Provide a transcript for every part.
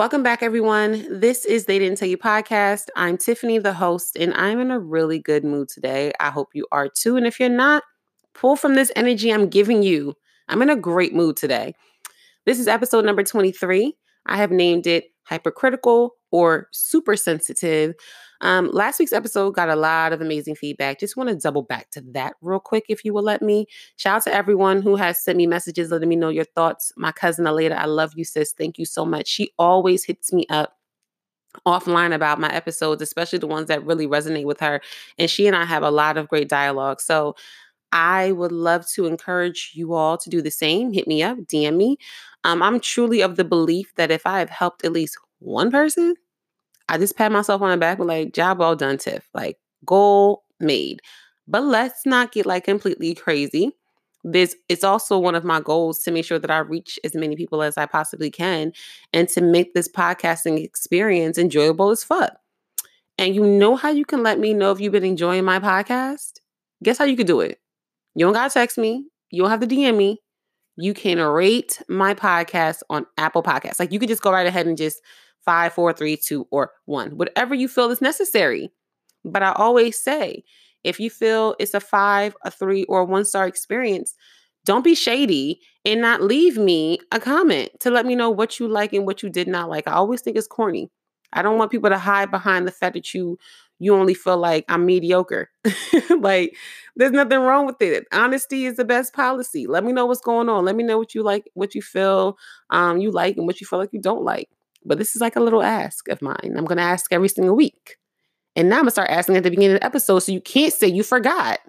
Welcome back, everyone. This is They Didn't Tell You podcast. I'm Tiffany, the host, and I'm in a really good mood today. I hope you are too. And if you're not, pull from this energy I'm giving you. I'm in a great mood today. This is episode number 23. I have named it Hypercritical or Super Sensitive. Um, last week's episode got a lot of amazing feedback. Just want to double back to that real quick, if you will let me. Shout out to everyone who has sent me messages letting me know your thoughts. My cousin Aleda, I love you, sis. Thank you so much. She always hits me up offline about my episodes, especially the ones that really resonate with her. And she and I have a lot of great dialogue. So I would love to encourage you all to do the same. Hit me up, DM me. Um, I'm truly of the belief that if I have helped at least one person, I just pat myself on the back with like, job well done, Tiff. Like, goal made. But let's not get like completely crazy. This it's also one of my goals to make sure that I reach as many people as I possibly can and to make this podcasting experience enjoyable as fuck. And you know how you can let me know if you've been enjoying my podcast? Guess how you could do it? You don't gotta text me, you don't have to DM me. You can rate my podcast on Apple Podcasts. Like you could just go right ahead and just five, four, three, two, or one, whatever you feel is necessary. But I always say, if you feel it's a five, a three, or a one star experience, don't be shady and not leave me a comment to let me know what you like and what you did not like. I always think it's corny. I don't want people to hide behind the fact that you you only feel like I'm mediocre. like there's nothing wrong with it. Honesty is the best policy. Let me know what's going on. Let me know what you like, what you feel um you like and what you feel like you don't like. But this is like a little ask of mine. I'm going to ask every single week. And now I'm going to start asking at the beginning of the episode so you can't say you forgot.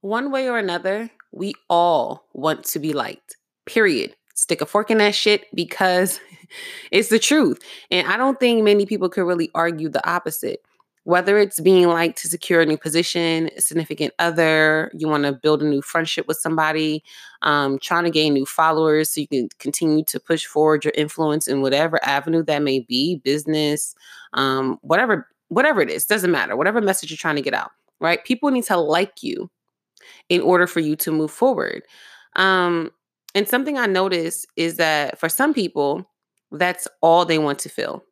One way or another, we all want to be liked, period. Stick a fork in that shit because it's the truth. And I don't think many people could really argue the opposite whether it's being like to secure a new position, significant other, you want to build a new friendship with somebody, um, trying to gain new followers so you can continue to push forward your influence in whatever avenue that may be, business, um, whatever, whatever it is, doesn't matter, whatever message you're trying to get out, right? People need to like you in order for you to move forward. Um, and something I notice is that for some people, that's all they want to feel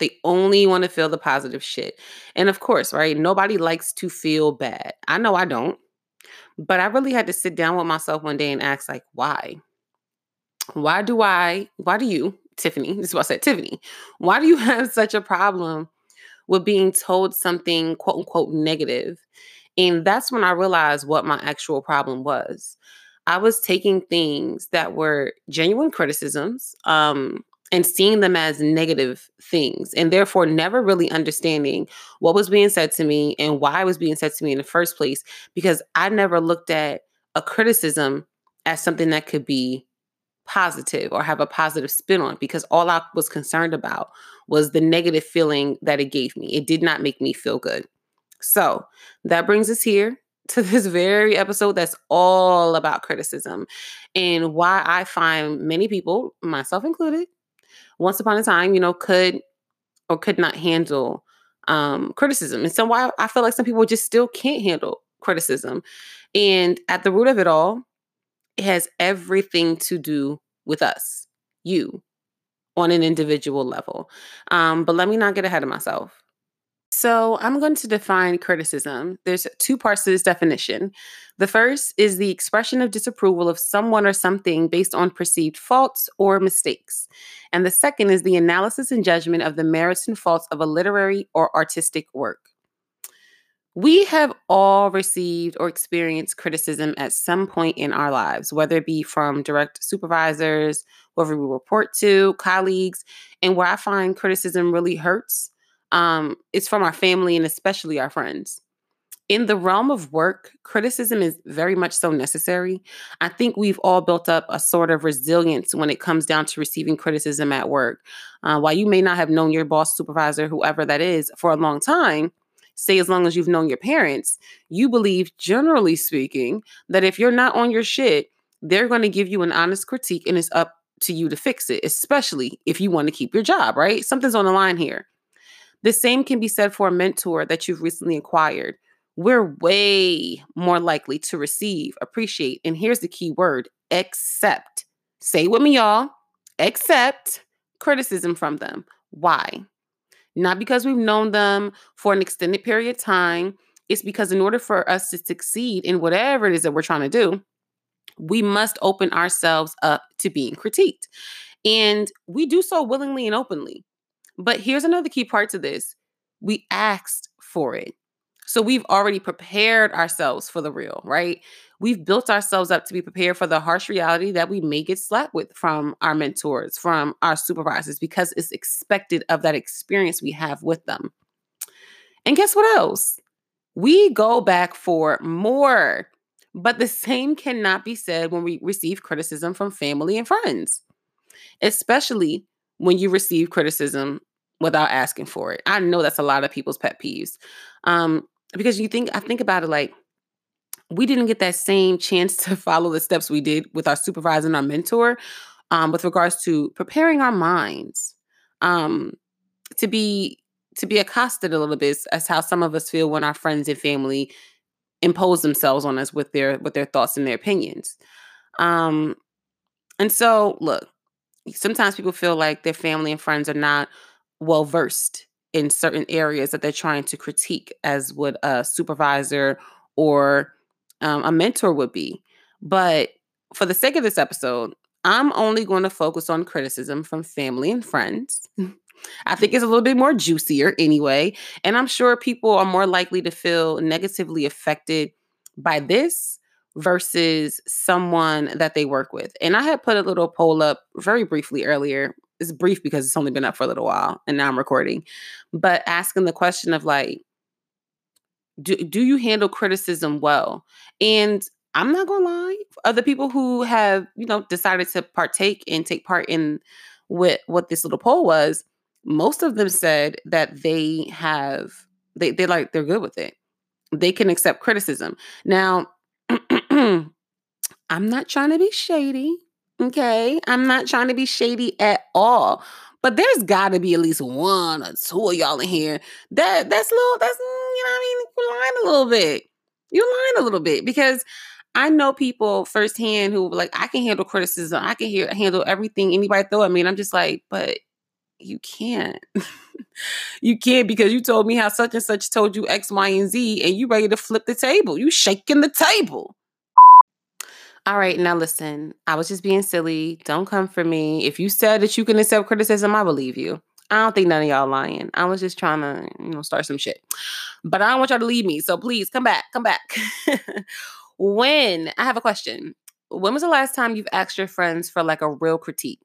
they only want to feel the positive shit. And of course, right? Nobody likes to feel bad. I know I don't. But I really had to sit down with myself one day and ask, like, why? Why do I, why do you, Tiffany, this is what I said, Tiffany, why do you have such a problem with being told something quote unquote negative? And that's when I realized what my actual problem was. I was taking things that were genuine criticisms, um, and seeing them as negative things and therefore never really understanding what was being said to me and why it was being said to me in the first place because I never looked at a criticism as something that could be positive or have a positive spin on because all I was concerned about was the negative feeling that it gave me. It did not make me feel good. So that brings us here to this very episode that's all about criticism and why I find many people, myself included, once upon a time, you know, could or could not handle um, criticism. And so why I feel like some people just still can't handle criticism. And at the root of it all, it has everything to do with us, you, on an individual level. Um, but let me not get ahead of myself. So, I'm going to define criticism. There's two parts to this definition. The first is the expression of disapproval of someone or something based on perceived faults or mistakes. And the second is the analysis and judgment of the merits and faults of a literary or artistic work. We have all received or experienced criticism at some point in our lives, whether it be from direct supervisors, whoever we report to, colleagues. And where I find criticism really hurts um, it's from our family and especially our friends. In the realm of work, criticism is very much so necessary. I think we've all built up a sort of resilience when it comes down to receiving criticism at work. Uh, while you may not have known your boss, supervisor, whoever that is, for a long time, say as long as you've known your parents, you believe, generally speaking, that if you're not on your shit, they're going to give you an honest critique and it's up to you to fix it, especially if you want to keep your job, right? Something's on the line here. The same can be said for a mentor that you've recently acquired. We're way more likely to receive, appreciate, and here's the key word accept. Say with me, y'all accept criticism from them. Why? Not because we've known them for an extended period of time. It's because in order for us to succeed in whatever it is that we're trying to do, we must open ourselves up to being critiqued. And we do so willingly and openly. But here's another key part to this we asked for it. So we've already prepared ourselves for the real, right? We've built ourselves up to be prepared for the harsh reality that we may get slapped with from our mentors, from our supervisors, because it's expected of that experience we have with them. And guess what else? We go back for more. But the same cannot be said when we receive criticism from family and friends, especially when you receive criticism without asking for it. I know that's a lot of people's pet peeves. Um, because you think, I think about it like, we didn't get that same chance to follow the steps we did with our supervisor and our mentor um, with regards to preparing our minds um, to be to be accosted a little bit as how some of us feel when our friends and family impose themselves on us with their with their thoughts and their opinions. Um and so look, sometimes people feel like their family and friends are not well versed in certain areas that they're trying to critique as would a supervisor or um, a mentor would be. But for the sake of this episode, I'm only going to focus on criticism from family and friends. I think it's a little bit more juicier anyway. And I'm sure people are more likely to feel negatively affected by this versus someone that they work with. And I had put a little poll up very briefly earlier. It's brief because it's only been up for a little while and now I'm recording. But asking the question of like, do, do you handle criticism well? And I'm not gonna lie, other people who have, you know, decided to partake and take part in what what this little poll was, most of them said that they have they they like they're good with it. They can accept criticism. Now, I'm not trying to be shady. Okay. I'm not trying to be shady at all. But there's got to be at least one or two of y'all in here that that's little that's mm, you know I mean you're lying a little bit. You're lying a little bit because I know people firsthand who like I can handle criticism. I can hear handle everything anybody throw at me, and I'm just like, but you can't. you can't because you told me how such and such told you X, Y, and Z, and you ready to flip the table. You shaking the table. All right, now listen, I was just being silly. Don't come for me. If you said that you can accept criticism, I believe you. I don't think none of y'all lying. I was just trying to, you know, start some shit. But I don't want y'all to leave me. So please come back. Come back. when I have a question. When was the last time you've asked your friends for like a real critique?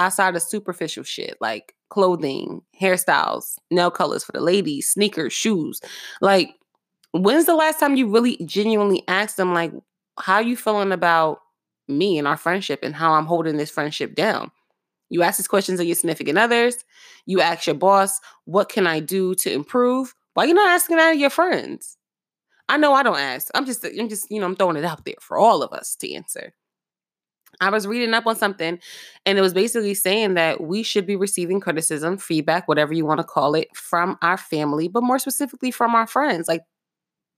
outside of superficial shit like clothing, hairstyles, nail colors for the ladies, sneakers, shoes. Like, when's the last time you really genuinely asked them, like, how you feeling about me and our friendship and how I'm holding this friendship down? You ask these questions of your significant others. You ask your boss, what can I do to improve? Why you not asking that of your friends? I know I don't ask. I'm just, I'm just, you know, I'm throwing it out there for all of us to answer. I was reading up on something and it was basically saying that we should be receiving criticism, feedback, whatever you want to call it, from our family, but more specifically from our friends. Like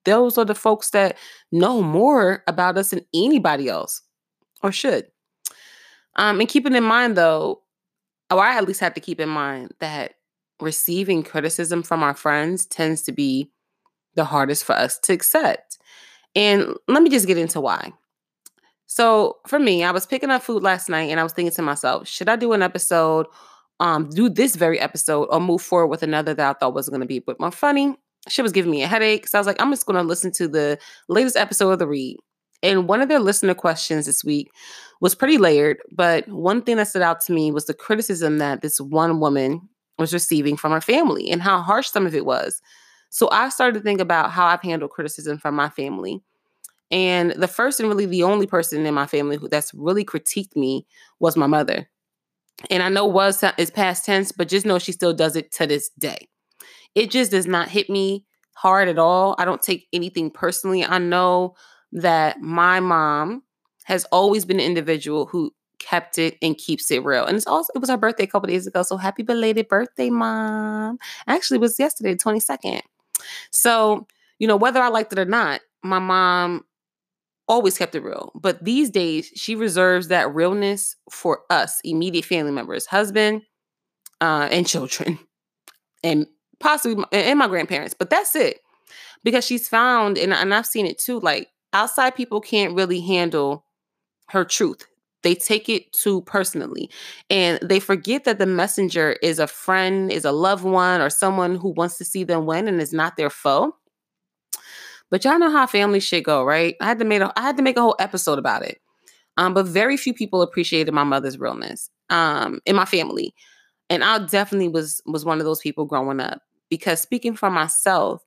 those are the folks that know more about us than anybody else or should. Um, and keeping in mind though, or I at least have to keep in mind that receiving criticism from our friends tends to be the hardest for us to accept. And let me just get into why. So for me, I was picking up food last night and I was thinking to myself, should I do an episode, um, do this very episode or move forward with another that I thought was going to be a bit more funny? She was giving me a headache. So I was like, I'm just going to listen to the latest episode of The Read. And one of their listener questions this week was pretty layered, but one thing that stood out to me was the criticism that this one woman was receiving from her family and how harsh some of it was. So I started to think about how I've handled criticism from my family and the first and really the only person in my family who that's really critiqued me was my mother. And I know was is past tense, but just know she still does it to this day. It just does not hit me hard at all. I don't take anything personally. I know that my mom has always been an individual who kept it and keeps it real. And it's also it was her birthday a couple days ago. So happy belated birthday, mom. Actually, it was yesterday, 22nd. So, you know, whether I liked it or not, my mom always kept it real. But these days, she reserves that realness for us, immediate family members, husband, uh, and children, and possibly and my grandparents. But that's it, because she's found, and, and I've seen it too. Like outside people can't really handle her truth. They take it too personally and they forget that the messenger is a friend, is a loved one, or someone who wants to see them win and is not their foe. But y'all know how family shit go, right? I had to make a, I had to make a whole episode about it. Um, but very few people appreciated my mother's realness um, in my family, and I definitely was was one of those people growing up. Because speaking for myself,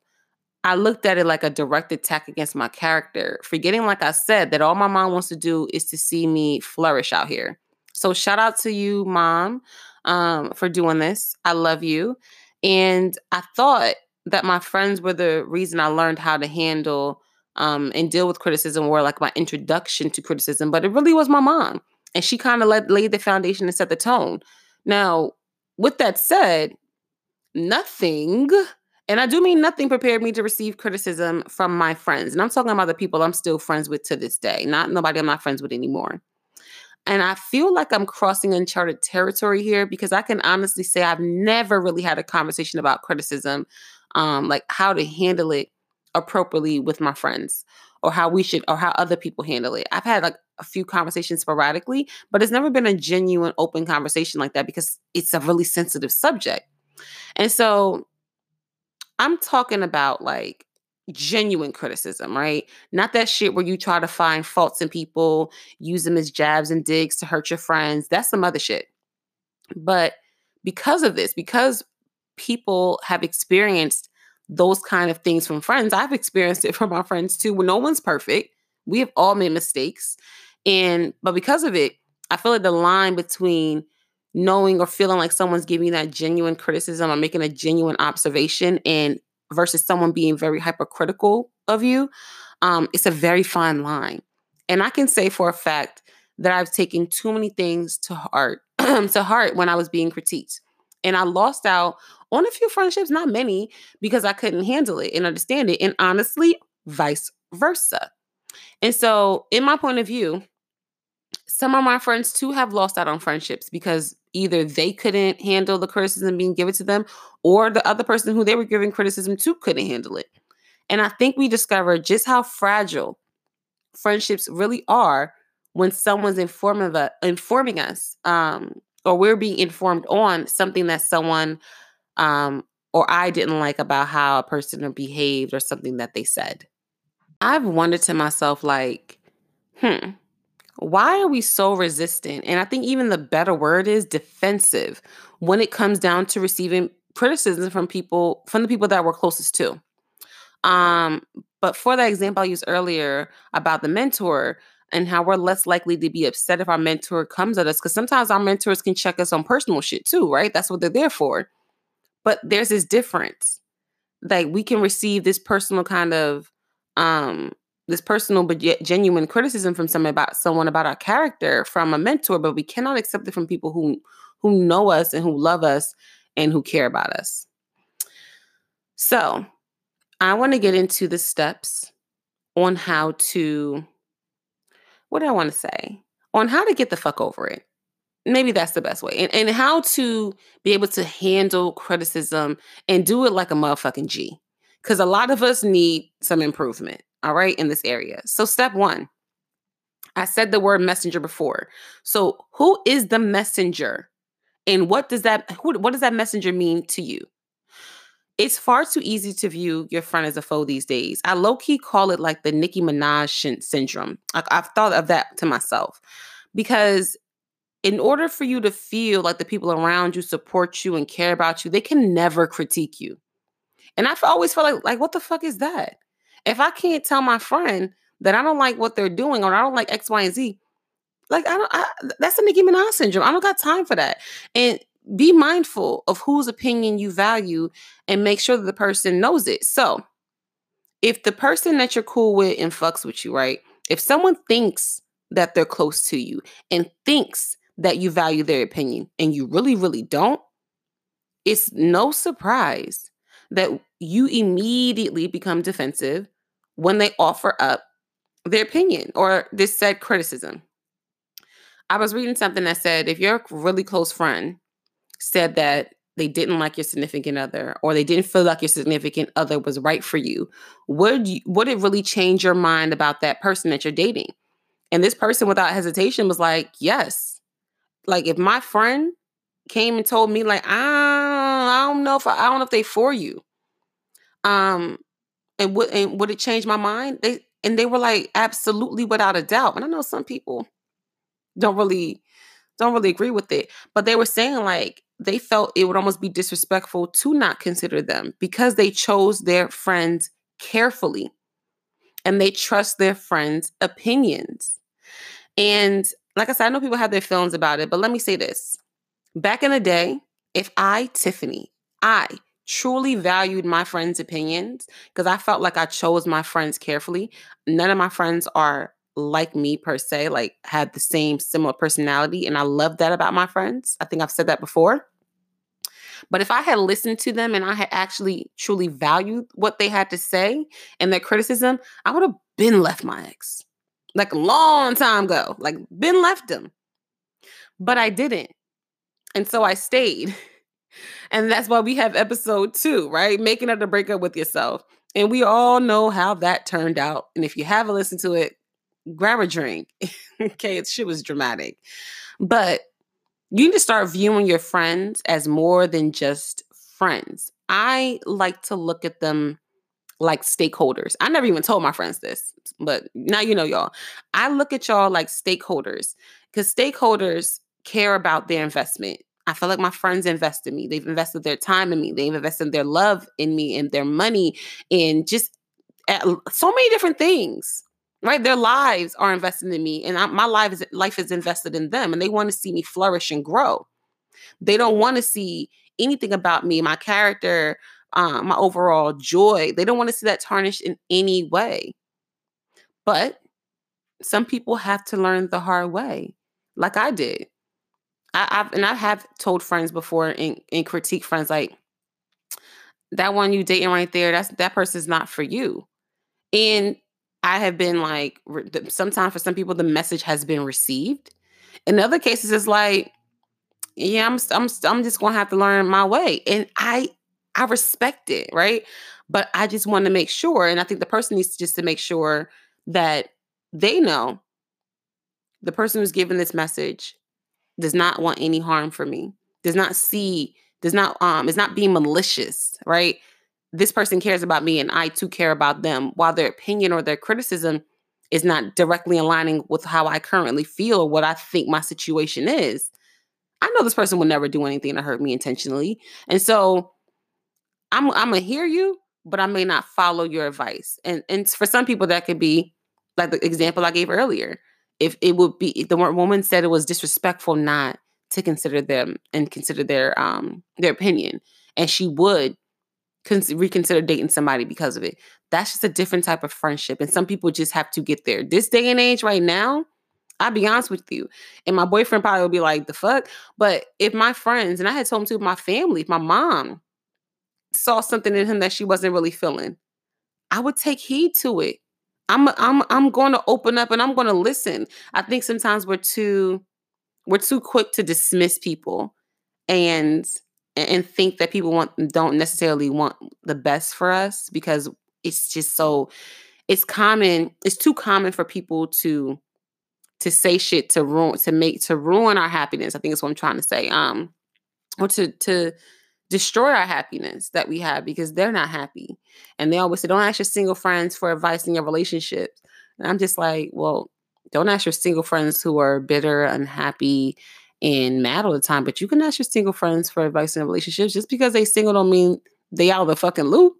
I looked at it like a direct attack against my character, forgetting, like I said, that all my mom wants to do is to see me flourish out here. So shout out to you, mom, um, for doing this. I love you. And I thought that my friends were the reason I learned how to handle um, and deal with criticism, were like my introduction to criticism, but it really was my mom. And she kind of laid the foundation and set the tone. Now, with that said, nothing and I do mean nothing prepared me to receive criticism from my friends. And I'm talking about the people I'm still friends with to this day, not nobody I'm not friends with anymore. And I feel like I'm crossing uncharted territory here because I can honestly say I've never really had a conversation about criticism, um, like how to handle it appropriately with my friends or how we should or how other people handle it. I've had like a few conversations sporadically, but it's never been a genuine open conversation like that because it's a really sensitive subject. And so I'm talking about like genuine criticism, right? Not that shit where you try to find faults in people, use them as jabs and digs to hurt your friends. That's some other shit. But because of this, because people have experienced those kind of things from friends, I've experienced it from my friends too, where no one's perfect. We have all made mistakes. And but because of it, I feel like the line between knowing or feeling like someone's giving that genuine criticism or making a genuine observation and versus someone being very hypercritical of you um, it's a very fine line. And i can say for a fact that i've taken too many things to heart to heart when i was being critiqued. And i lost out on a few friendships not many because i couldn't handle it and understand it and honestly vice versa. And so in my point of view some of my friends too have lost out on friendships because either they couldn't handle the criticism being given to them or the other person who they were giving criticism to couldn't handle it. And I think we discovered just how fragile friendships really are when someone's informing, us, informing us um, or we're being informed on something that someone um, or I didn't like about how a person behaved or something that they said. I've wondered to myself, like, hmm, why are we so resistant? And I think even the better word is defensive when it comes down to receiving criticism from people, from the people that we're closest to. Um, but for that example I used earlier about the mentor and how we're less likely to be upset if our mentor comes at us, because sometimes our mentors can check us on personal shit too, right? That's what they're there for. But there's this difference. Like we can receive this personal kind of um this personal but yet genuine criticism from someone about someone about our character from a mentor, but we cannot accept it from people who who know us and who love us and who care about us. So, I want to get into the steps on how to what do I want to say? On how to get the fuck over it. Maybe that's the best way. And, and how to be able to handle criticism and do it like a motherfucking G. Because a lot of us need some improvement all right, in this area. So, step one, I said the word messenger before. So, who is the messenger? And what does that who, what does that messenger mean to you? It's far too easy to view your friend as a foe these days. I low key call it like the Nicki Minaj syndrome. I've thought of that to myself because in order for you to feel like the people around you support you and care about you, they can never critique you. And I've always felt like, like, what the fuck is that? If I can't tell my friend that I don't like what they're doing or I don't like X, Y, and Z, like I don't I, that's a Nicki Minaj syndrome. I don't got time for that. And be mindful of whose opinion you value and make sure that the person knows it. So if the person that you're cool with and fucks with you, right? If someone thinks that they're close to you and thinks that you value their opinion and you really, really don't, it's no surprise that you immediately become defensive when they offer up their opinion or this said criticism. I was reading something that said if your really close friend said that they didn't like your significant other or they didn't feel like your significant other was right for you, would you, would it really change your mind about that person that you're dating? And this person without hesitation was like, "Yes." Like if my friend came and told me like, "I, I don't know if I, I don't know if they for you." Um and would and would it change my mind? They and they were like, "Absolutely without a doubt." And I know some people don't really don't really agree with it, but they were saying like they felt it would almost be disrespectful to not consider them because they chose their friends carefully and they trust their friends' opinions. And like I said, I know people have their feelings about it, but let me say this. Back in the day, if I, Tiffany, I truly valued my friends' opinions because I felt like I chose my friends carefully. None of my friends are like me per se, like had the same similar personality. And I love that about my friends. I think I've said that before. But if I had listened to them and I had actually truly valued what they had to say and their criticism, I would have been left my ex like a long time ago, like been left them. But I didn't. And so I stayed. And that's why we have episode two, right? Making up the breakup with yourself. And we all know how that turned out. And if you haven't listened to it, grab a drink. okay, it shit was dramatic. But you need to start viewing your friends as more than just friends. I like to look at them like stakeholders. I never even told my friends this, but now you know, y'all. I look at y'all like stakeholders because stakeholders care about their investment. I feel like my friends invested in me. They've invested their time in me. They've invested their love in me and their money and just so many different things right? Their lives are invested in me and I, my life is life is invested in them and they want to see me flourish and grow. They don't want to see anything about me my character um, my overall joy. They don't want to see that tarnished in any way. But some people have to learn the hard way like i did I, have and i have told friends before and, and critique friends like that one you dating right there that's that person's not for you and I have been like, sometimes for some people, the message has been received. In other cases, it's like, yeah, I'm, I'm, I'm just gonna have to learn my way, and I, I respect it, right? But I just want to make sure, and I think the person needs to just to make sure that they know the person who's giving this message does not want any harm for me, does not see, does not um, is not being malicious, right? this person cares about me and I too care about them, while their opinion or their criticism is not directly aligning with how I currently feel what I think my situation is. I know this person will never do anything to hurt me intentionally. And so I'm I'm gonna hear you, but I may not follow your advice. And and for some people that could be like the example I gave earlier. If it would be the woman said it was disrespectful not to consider them and consider their um their opinion. And she would reconsider dating somebody because of it. That's just a different type of friendship. And some people just have to get there. This day and age, right now, I'll be honest with you. And my boyfriend probably will be like, the fuck? But if my friends, and I had told him to my family, if my mom saw something in him that she wasn't really feeling, I would take heed to it. I'm I'm I'm going to open up and I'm going to listen. I think sometimes we're too we're too quick to dismiss people and and think that people want don't necessarily want the best for us because it's just so it's common it's too common for people to to say shit to ruin to make to ruin our happiness i think is what i'm trying to say um or to to destroy our happiness that we have because they're not happy and they always say don't ask your single friends for advice in your relationships and i'm just like well don't ask your single friends who are bitter unhappy and mad all the time. But you can ask your single friends for advice in relationships. Just because they single don't mean they out of the fucking loop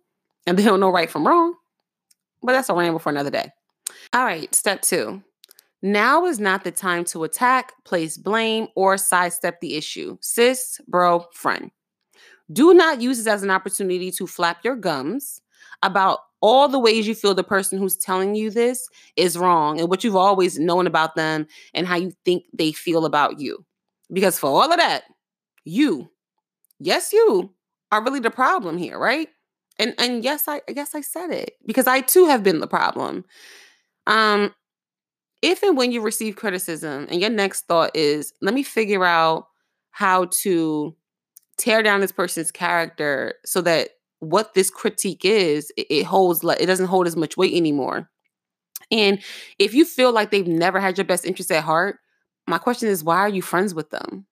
and they don't know right from wrong. But that's a ramble for another day. All right, step two. Now is not the time to attack, place blame, or sidestep the issue. Sis, bro, friend. Do not use this as an opportunity to flap your gums about all the ways you feel the person who's telling you this is wrong and what you've always known about them and how you think they feel about you. Because for all of that, you, yes, you are really the problem here, right? And and yes, I, guess I said it because I too have been the problem. Um, if and when you receive criticism and your next thought is, let me figure out how to tear down this person's character so that what this critique is, it, holds it doesn't hold as much weight anymore. And if you feel like they've never had your best interest at heart, my question is why are you friends with them?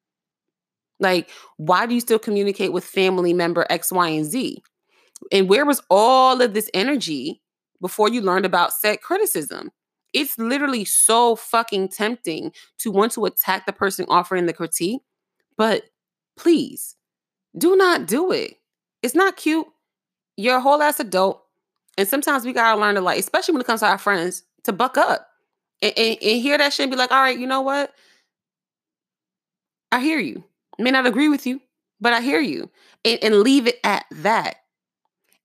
Like, why do you still communicate with family member X, Y, and Z? And where was all of this energy before you learned about set criticism? It's literally so fucking tempting to want to attack the person offering the critique, but please do not do it. It's not cute. You're a whole ass adult. And sometimes we gotta learn to like, especially when it comes to our friends, to buck up and, and, and hear that shit and be like, all right, you know what? I hear you. May not agree with you, but I hear you. And, and leave it at that.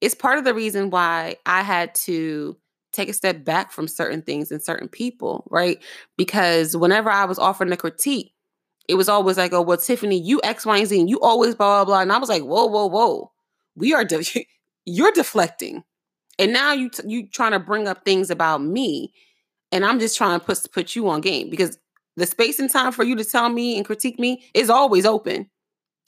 It's part of the reason why I had to take a step back from certain things and certain people, right? Because whenever I was offering a critique, it was always like, oh, well, Tiffany, you X, Y, and Z, and you always blah, blah, blah. And I was like, whoa, whoa, whoa. We are, de- you're deflecting. And now you t- you trying to bring up things about me, and I'm just trying to put put you on game because the space and time for you to tell me and critique me is always open.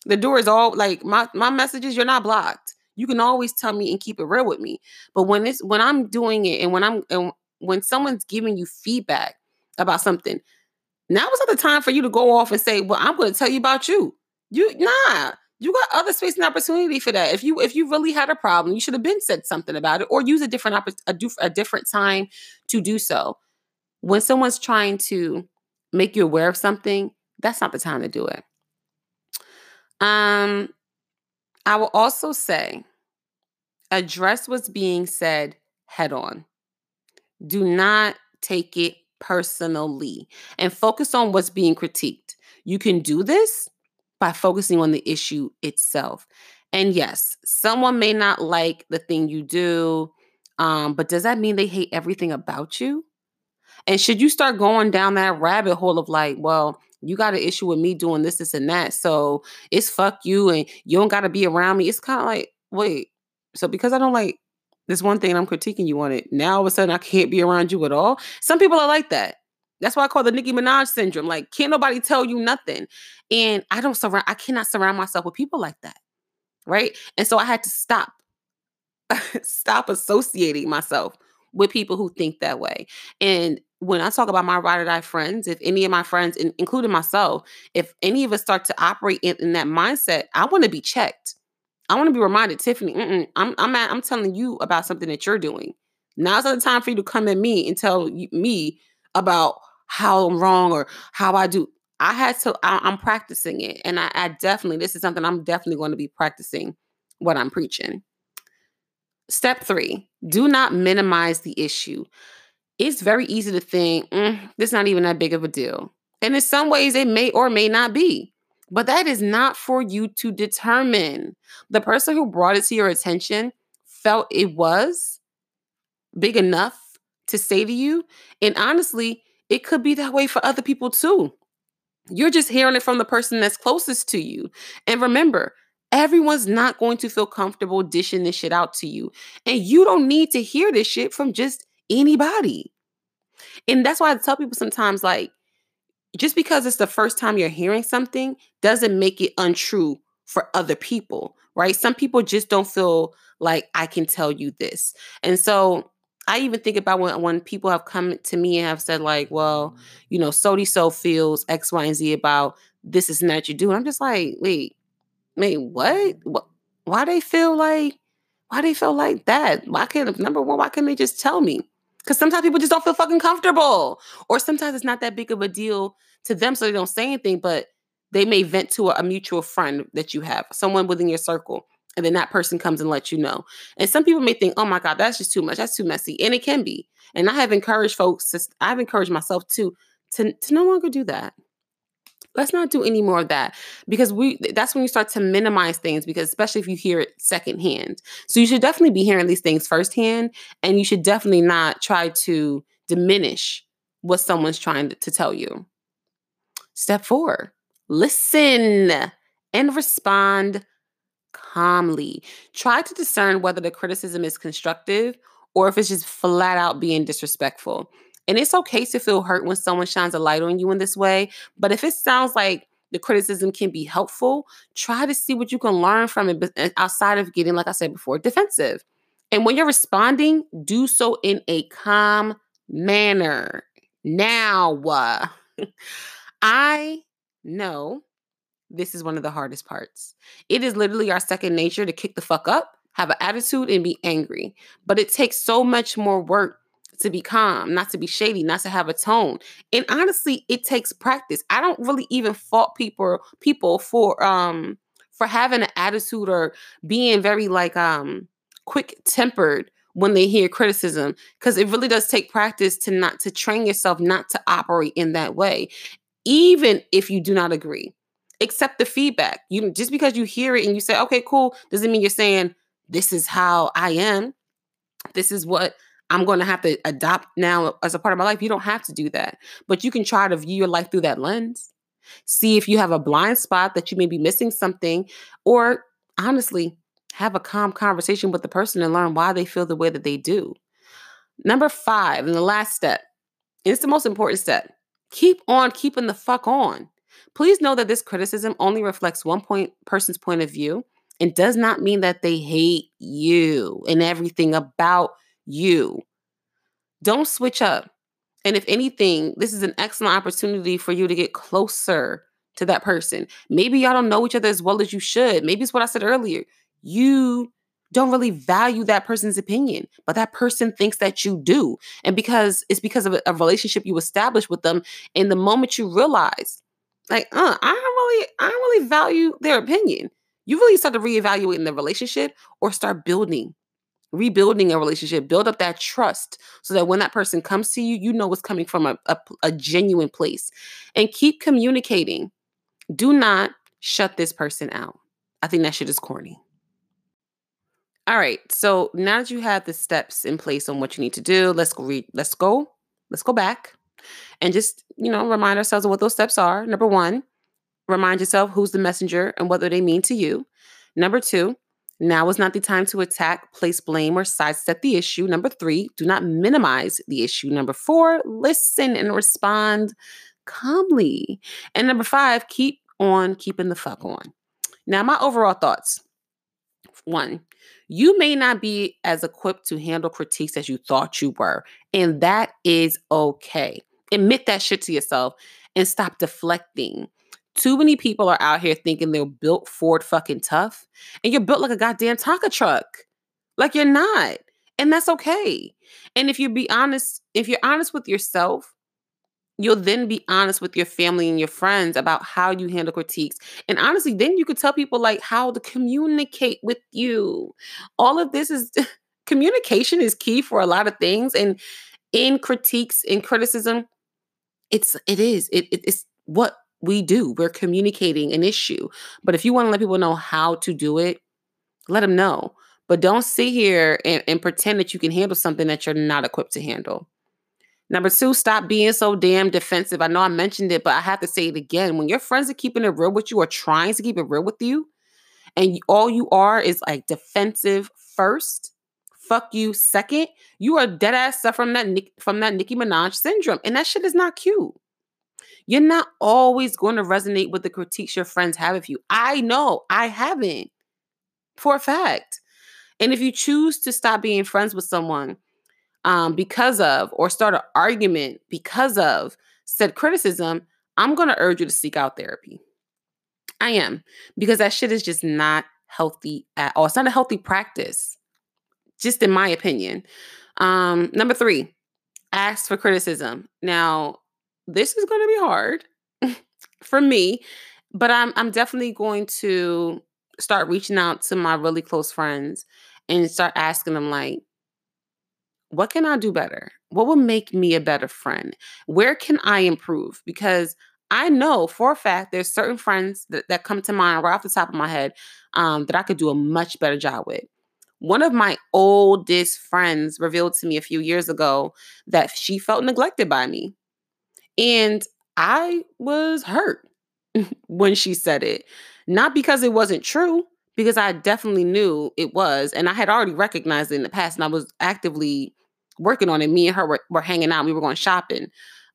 The door is all like my my messages. You're not blocked. You can always tell me and keep it real with me. But when it's when I'm doing it and when I'm and when someone's giving you feedback about something, now is not the time for you to go off and say, "Well, I'm going to tell you about you." You nah you got other space and opportunity for that. If you if you really had a problem, you should have been said something about it or use a different a, a different time to do so. When someone's trying to make you aware of something, that's not the time to do it. Um I will also say address what's being said head on. Do not take it personally and focus on what's being critiqued. You can do this by focusing on the issue itself. And yes, someone may not like the thing you do, um, but does that mean they hate everything about you? And should you start going down that rabbit hole of like, well, you got an issue with me doing this, this, and that. So it's fuck you and you don't got to be around me. It's kind of like, wait, so because I don't like this one thing I'm critiquing you on it, now all of a sudden I can't be around you at all. Some people are like that. That's why I call the Nicki Minaj syndrome. Like, can't nobody tell you nothing. And I don't surround, I cannot surround myself with people like that. Right. And so I had to stop, stop associating myself with people who think that way. And when I talk about my ride or die friends, if any of my friends, including myself, if any of us start to operate in, in that mindset, I want to be checked. I want to be reminded, Tiffany, I'm I'm at, I'm telling you about something that you're doing. Now's not the time for you to come at me and tell me about how I'm wrong or how I do. I had to, I, am practicing it. And I, I definitely, this is something I'm definitely going to be practicing what I'm preaching. Step three, do not minimize the issue. It's very easy to think, mm, this is not even that big of a deal. And in some ways, it may or may not be. But that is not for you to determine. The person who brought it to your attention felt it was big enough to say to you. And honestly, it could be that way for other people too. You're just hearing it from the person that's closest to you. And remember, everyone's not going to feel comfortable dishing this shit out to you. And you don't need to hear this shit from just anybody. And that's why I tell people sometimes, like, just because it's the first time you're hearing something doesn't make it untrue for other people, right? Some people just don't feel like I can tell you this. And so I even think about when, when people have come to me and have said, like, well, mm-hmm. you know, Sodi So feels X, Y, and Z about this is not you do. I'm just like, wait, wait, what? Mm-hmm. what? Why they feel like, why they feel like that? Why can't, number one, why can't they just tell me? Because sometimes people just don't feel fucking comfortable. Or sometimes it's not that big of a deal to them, so they don't say anything, but they may vent to a, a mutual friend that you have, someone within your circle and then that person comes and lets you know. And some people may think, oh my God, that's just too much. That's too messy. And it can be. And I have encouraged folks to, I've encouraged myself too, to, to no longer do that. Let's not do any more of that because we that's when you start to minimize things because especially if you hear it secondhand. So you should definitely be hearing these things firsthand and you should definitely not try to diminish what someone's trying to, tell you. Step four, listen and respond calmly. Try to discern whether the criticism is constructive or if it's just flat out being disrespectful. And it's okay to feel hurt when someone shines a light on you in this way, but if it sounds like the criticism can be helpful, try to see what you can learn from it uh, outside of getting, like I said before, defensive. And when you're responding, do so in a calm manner. Now, uh, I know this is one of the hardest parts. It is literally our second nature to kick the fuck up, have an attitude, and be angry. But it takes so much more work to be calm, not to be shady, not to have a tone. And honestly, it takes practice. I don't really even fault people people for um for having an attitude or being very like um quick tempered when they hear criticism because it really does take practice to not to train yourself not to operate in that way even if you do not agree accept the feedback you just because you hear it and you say okay cool doesn't mean you're saying this is how i am this is what I'm going to have to adopt now as a part of my life. You don't have to do that, but you can try to view your life through that lens. See if you have a blind spot that you may be missing something, or honestly, have a calm conversation with the person and learn why they feel the way that they do. Number five, and the last step, it's the most important step. Keep on keeping the fuck on. Please know that this criticism only reflects one point person's point of view and does not mean that they hate you and everything about you. Don't switch up. And if anything, this is an excellent opportunity for you to get closer to that person. Maybe y'all don't know each other as well as you should. Maybe it's what I said earlier. You don't really value that person's opinion, but that person thinks that you do. And because it's because of a, a relationship you established with them, in the moment you realize, like, uh, I don't really, I don't really value their opinion. You really start to reevaluate in the relationship or start building rebuilding a relationship, build up that trust so that when that person comes to you, you know it's coming from a, a, a, genuine place. And keep communicating. Do not shut this person out. I think that shit is corny. All right. So now that you have the steps in place on what you need to do, let's go read, let's go, let's go back and just, you know, remind ourselves of what those steps are. Number one, remind yourself who's the messenger and what do they mean to you. Number two, now is not the time to attack, place blame, or sidestep the issue. Number three, do not minimize the issue. Number four, listen and respond calmly. And number five, keep on keeping the fuck on. Now, my overall thoughts one, you may not be as equipped to handle critiques as you thought you were, and that is okay. Admit that shit to yourself and stop deflecting. Too many people are out here thinking they're built Ford fucking tough, and you're built like a goddamn Tonka truck. Like you're not. And that's okay. And if you be honest, if you're honest with yourself, you'll then be honest with your family and your friends about how you handle critiques. And honestly, then you could tell people like how to communicate with you. All of this is communication is key for a lot of things. And in critiques, in criticism, it's it is. It, it it's what we do. We're communicating an issue. But if you want to let people know how to do it, let them know. But don't sit here and, and pretend that you can handle something that you're not equipped to handle. Number two, stop being so damn defensive. I know I mentioned it, but I have to say it again. When your friends are keeping it real with you or trying to keep it real with you, and all you are is like defensive first, fuck you second, you are dead ass suffering from that from that Nicki Minaj syndrome, and that shit is not cute. You're not always going to resonate with the critiques your friends have of you. I know I haven't for a fact. And if you choose to stop being friends with someone um, because of, or start an argument because of said criticism, I'm going to urge you to seek out therapy. I am, because that shit is just not healthy at all. It's not a healthy practice, just in my opinion. Um, number three, ask for criticism. Now, this is going to be hard for me, but I'm I'm definitely going to start reaching out to my really close friends and start asking them like what can I do better? What will make me a better friend? Where can I improve? Because I know for a fact there's certain friends that, that come to mind right off the top of my head um, that I could do a much better job with. One of my oldest friends revealed to me a few years ago that she felt neglected by me. And I was hurt when she said it. Not because it wasn't true, because I definitely knew it was. And I had already recognized it in the past and I was actively working on it. Me and her were, were hanging out. We were going shopping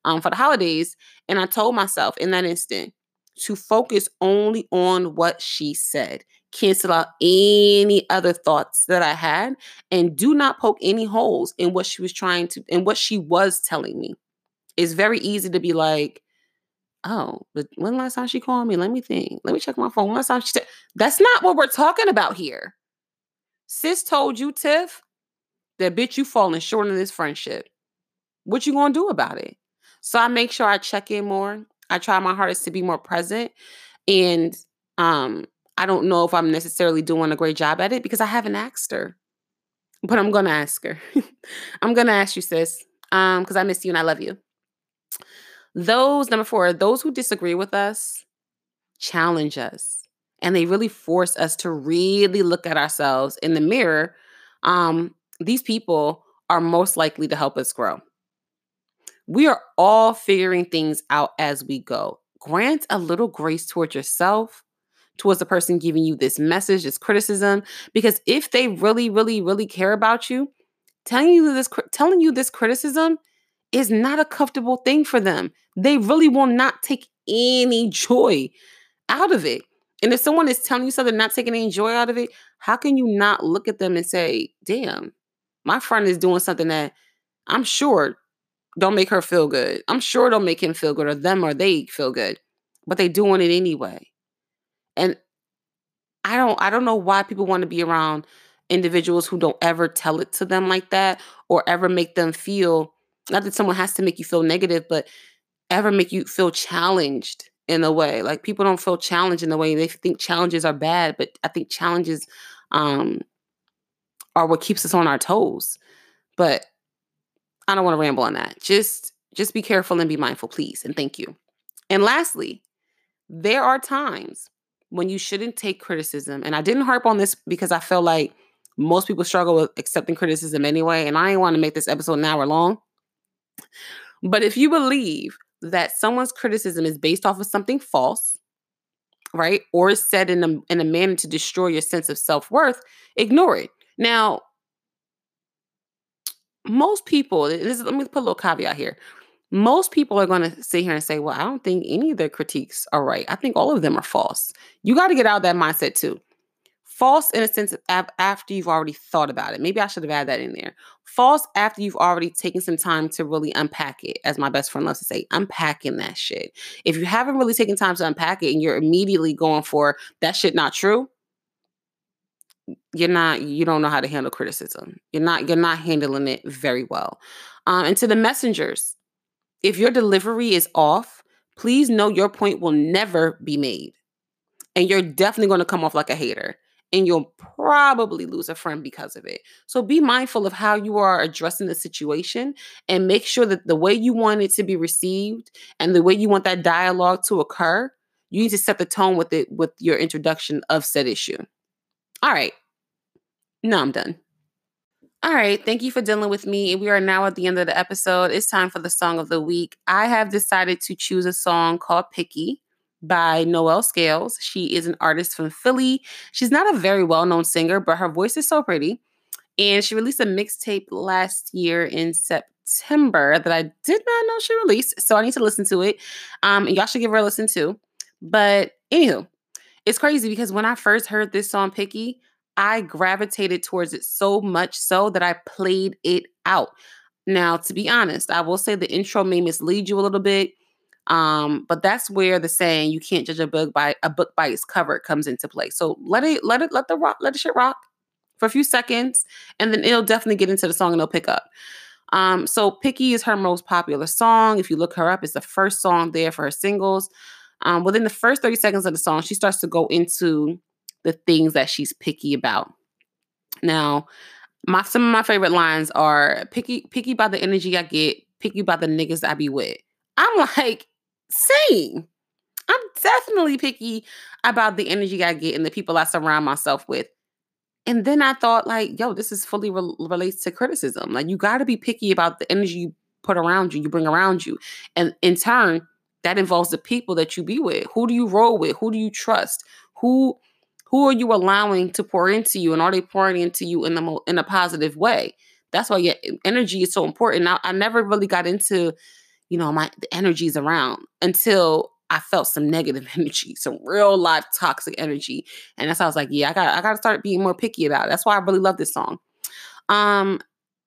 um, for the holidays. And I told myself in that instant, to focus only on what she said. Cancel out any other thoughts that I had and do not poke any holes in what she was trying to and what she was telling me. It's very easy to be like, oh, but when last time she called me? Let me think. Let me check my phone. When last time she t-? That's not what we're talking about here. Sis told you, Tiff, that bitch you falling short of this friendship. What you gonna do about it? So I make sure I check in more. I try my hardest to be more present. And um, I don't know if I'm necessarily doing a great job at it because I haven't asked her. But I'm gonna ask her. I'm gonna ask you, sis. Um, because I miss you and I love you. Those, number four, those who disagree with us challenge us. And they really force us to really look at ourselves in the mirror. Um, these people are most likely to help us grow. We are all figuring things out as we go. Grant a little grace towards yourself, towards the person giving you this message, this criticism, because if they really, really, really care about you, telling you this, telling you this criticism is not a comfortable thing for them. They really will not take any joy out of it. And if someone is telling you something, not taking any joy out of it, how can you not look at them and say, damn, my friend is doing something that I'm sure don't make her feel good. I'm sure don't make him feel good or them or they feel good, but they doing it anyway. And I don't I don't know why people want to be around individuals who don't ever tell it to them like that or ever make them feel not that someone has to make you feel negative, but ever make you feel challenged in a way. Like people don't feel challenged in a way. They think challenges are bad, but I think challenges um are what keeps us on our toes. But I don't want to ramble on that. Just just be careful and be mindful, please. And thank you. And lastly, there are times when you shouldn't take criticism. And I didn't harp on this because I feel like most people struggle with accepting criticism anyway. And I didn't want to make this episode an hour long. But if you believe that someone's criticism is based off of something false, right, or is said in a, in a manner to destroy your sense of self worth, ignore it. Now, most people, this is, let me put a little caveat here. Most people are going to sit here and say, well, I don't think any of their critiques are right. I think all of them are false. You got to get out of that mindset too. False in a sense of after you've already thought about it. Maybe I should have added that in there. False after you've already taken some time to really unpack it, as my best friend loves to say, unpacking that shit. If you haven't really taken time to unpack it and you're immediately going for that shit not true, you're not you don't know how to handle criticism you're not you're not handling it very well um, and to the messengers if your delivery is off please know your point will never be made and you're definitely going to come off like a hater and you'll probably lose a friend because of it so be mindful of how you are addressing the situation and make sure that the way you want it to be received and the way you want that dialogue to occur you need to set the tone with it with your introduction of said issue all right. No, I'm done. All right. Thank you for dealing with me. We are now at the end of the episode. It's time for the song of the week. I have decided to choose a song called Picky by Noelle Scales. She is an artist from Philly. She's not a very well known singer, but her voice is so pretty. And she released a mixtape last year in September that I did not know she released. So I need to listen to it. Um, y'all should give her a listen too. But anywho, it's crazy because when I first heard this song Picky, I gravitated towards it so much so that I played it out. Now, to be honest, I will say the intro may mislead you a little bit. Um, but that's where the saying you can't judge a book by a book by its cover comes into play. So let it let it let the rock let the shit rock for a few seconds, and then it'll definitely get into the song and it'll pick up. Um, so Picky is her most popular song. If you look her up, it's the first song there for her singles. Um, within the first 30 seconds of the song, she starts to go into the things that she's picky about. Now, my some of my favorite lines are picky, picky by the energy I get, picky by the niggas I be with. I'm like, same. I'm definitely picky about the energy I get and the people I surround myself with. And then I thought, like, yo, this is fully re- relates to criticism. Like, you got to be picky about the energy you put around you, you bring around you. And in turn, that involves the people that you be with. Who do you roll with? Who do you trust? Who who are you allowing to pour into you and are they pouring into you in the in a positive way? That's why your energy is so important. Now, I never really got into, you know, my the energies around until I felt some negative energy, some real life toxic energy. And that's how I was like, yeah, I got I gotta start being more picky about it. That's why I really love this song. Um,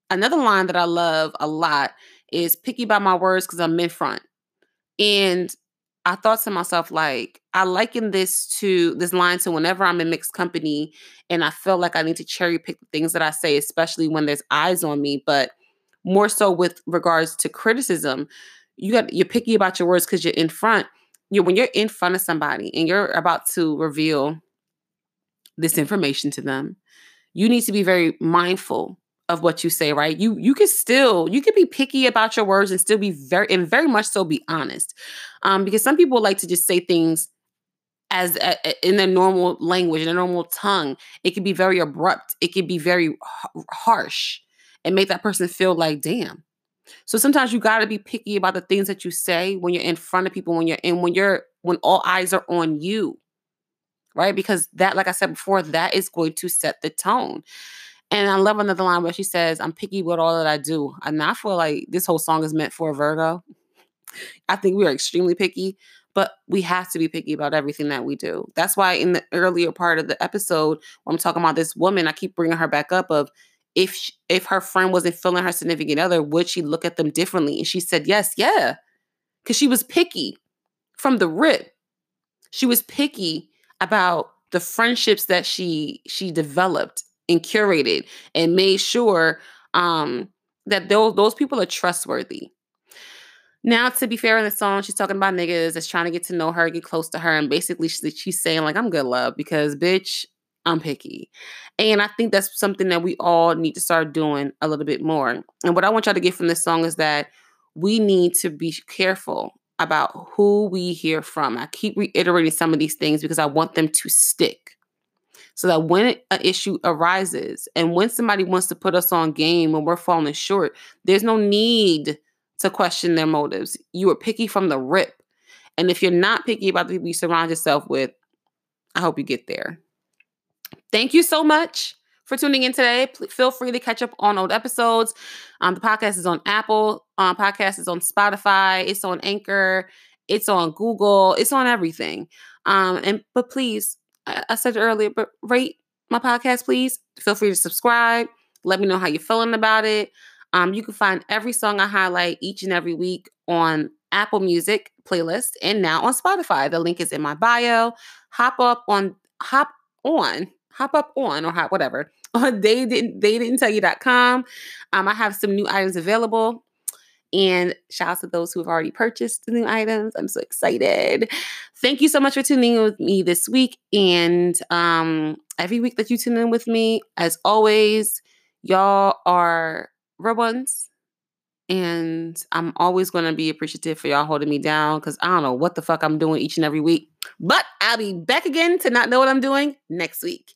another line that I love a lot is picky by my words because I'm in front. And I thought to myself, like, I liken this to this line to whenever I'm in mixed company and I feel like I need to cherry pick the things that I say, especially when there's eyes on me, but more so with regards to criticism. You got you're picky about your words because you're in front. You when you're in front of somebody and you're about to reveal this information to them, you need to be very mindful of what you say, right? You you can still you can be picky about your words and still be very and very much so be honest, um, because some people like to just say things as a, in their normal language, in their normal tongue. It can be very abrupt. It can be very harsh, and make that person feel like, damn. So sometimes you got to be picky about the things that you say when you're in front of people, when you're in when you're when all eyes are on you, right? Because that, like I said before, that is going to set the tone. And I love another line where she says, I'm picky with all that I do. And I feel like this whole song is meant for a Virgo. I think we are extremely picky, but we have to be picky about everything that we do. That's why in the earlier part of the episode, when I'm talking about this woman, I keep bringing her back up of if she, if her friend wasn't feeling her significant other, would she look at them differently? And she said, yes, yeah. Because she was picky from the rip. She was picky about the friendships that she she developed and curated and made sure um, that those those people are trustworthy. Now, to be fair in the song, she's talking about niggas that's trying to get to know her, get close to her, and basically she's saying like, "I'm good, love," because bitch, I'm picky, and I think that's something that we all need to start doing a little bit more. And what I want y'all to get from this song is that we need to be careful about who we hear from. I keep reiterating some of these things because I want them to stick so that when an issue arises and when somebody wants to put us on game when we're falling short, there's no need to question their motives. You are picky from the rip. And if you're not picky about the people you surround yourself with, I hope you get there. Thank you so much for tuning in today. Please feel free to catch up on old episodes. Um, the podcast is on Apple. Um, podcast is on Spotify. It's on Anchor. It's on Google. It's on everything. Um, and but please I said earlier, but rate my podcast, please. Feel free to subscribe. Let me know how you're feeling about it. Um, you can find every song I highlight each and every week on Apple Music playlist and now on Spotify. The link is in my bio. Hop up on hop on hop up on or hop whatever on they didn't they didn't tell you.com. Um, I have some new items available. And shout out to those who have already purchased the new items. I'm so excited. Thank you so much for tuning in with me this week. And um, every week that you tune in with me, as always, y'all are real ones. And I'm always going to be appreciative for y'all holding me down because I don't know what the fuck I'm doing each and every week. But I'll be back again to not know what I'm doing next week.